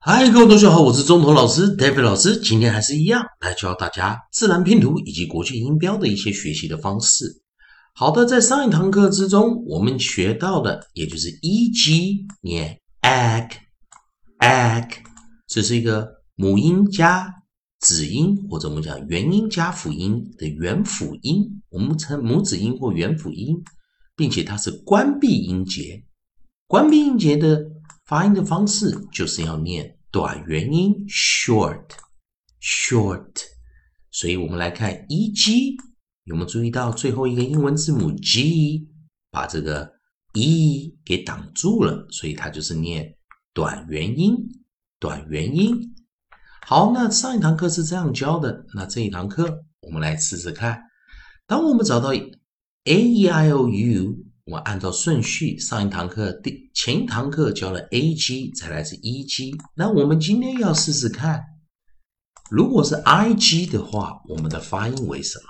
嗨，各位同学好，我是中头老师 David 老师，今天还是一样来教大家自然拼读以及国际音标的一些学习的方式。好的，在上一堂课之中，我们学到的也就是 e g 念 egg，egg，这是一个母音加子音或者我们讲元音加辅音的元辅音，我们称母子音或元辅音，并且它是关闭音节，关闭音节的。发音的方式就是要念短元音 short，short。所以我们来看 e g，有没有注意到最后一个英文字母 g 把这个 e 给挡住了？所以它就是念短元音，短元音。好，那上一堂课是这样教的，那这一堂课我们来试试看。当我们找到 a e i o u。我们按照顺序，上一堂课第前一堂课教了 a g，再来是 e g。那我们今天要试试看，如果是 i g 的话，我们的发音为什么？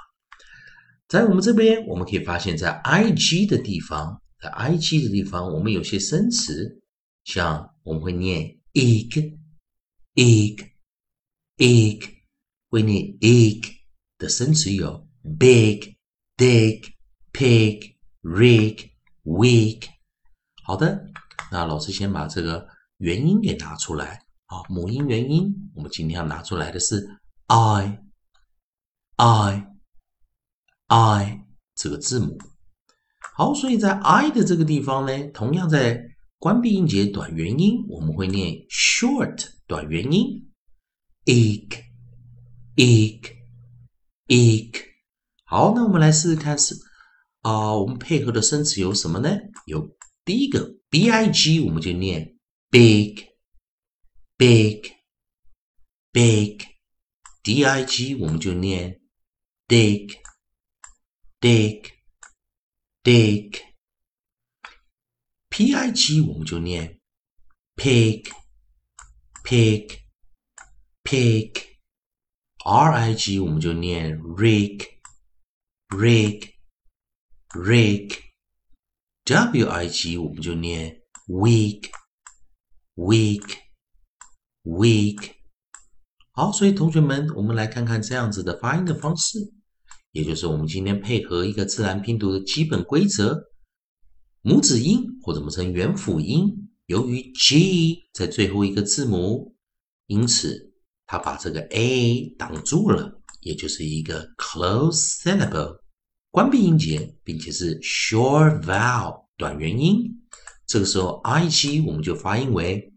在我们这边，我们可以发现，在 i g 的地方，在 i g 的地方，我们有些生词，像我们会念 egg，egg，egg，会念 egg 的生词有 big，dig，pig。Rig, weak，好的，那老师先把这个元音给拿出来啊，母音元音，我们今天要拿出来的是 i, i, i 这个字母。好，所以在 i 的这个地方呢，同样在关闭音节短元音，我们会念 short 短元音，egg, egg, egg。好，那我们来试试看是。啊，我们配合的生词有什么呢？有第一个 b i g，我们就念 big，big，big；d i g，我们就念 dig，dig，dig；p i g，我们就念 pig，pig，pig；r i g，我们就念 rig，rig。Rig，w i g 我们就念 week, week, week。好，所以同学们，我们来看看这样子的发音的方式，也就是我们今天配合一个自然拼读的基本规则。母子音或者我们称元辅音，由于 g 在最后一个字母，因此它把这个 a 挡住了，也就是一个 close syllable。关闭音节，并且是 short vowel 短元音，这个时候 i g 我们就发音为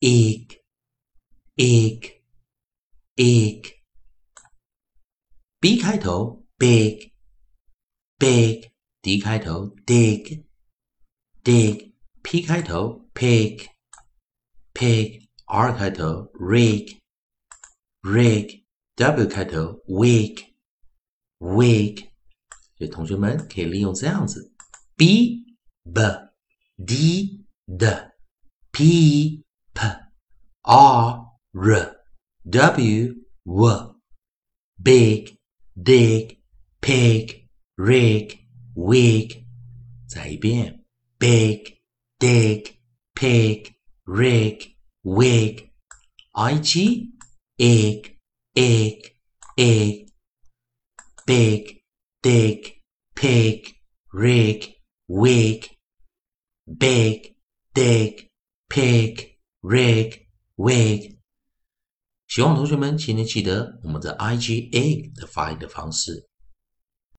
egg egg egg。b 开头 big big d 开头 dig dig p 开头 pig pig r 开头 rig rig w 开头 wig wig。所以同学们可以利用这样子：b b d d p p r r w w big dig pig rig wig。再一遍：big dig pig rig wig。i g egg egg egg big dig, pig, rig, wig, big, dig, pig, rig, wig。希望同学们今天记得我们的 i g egg 的发音的方式。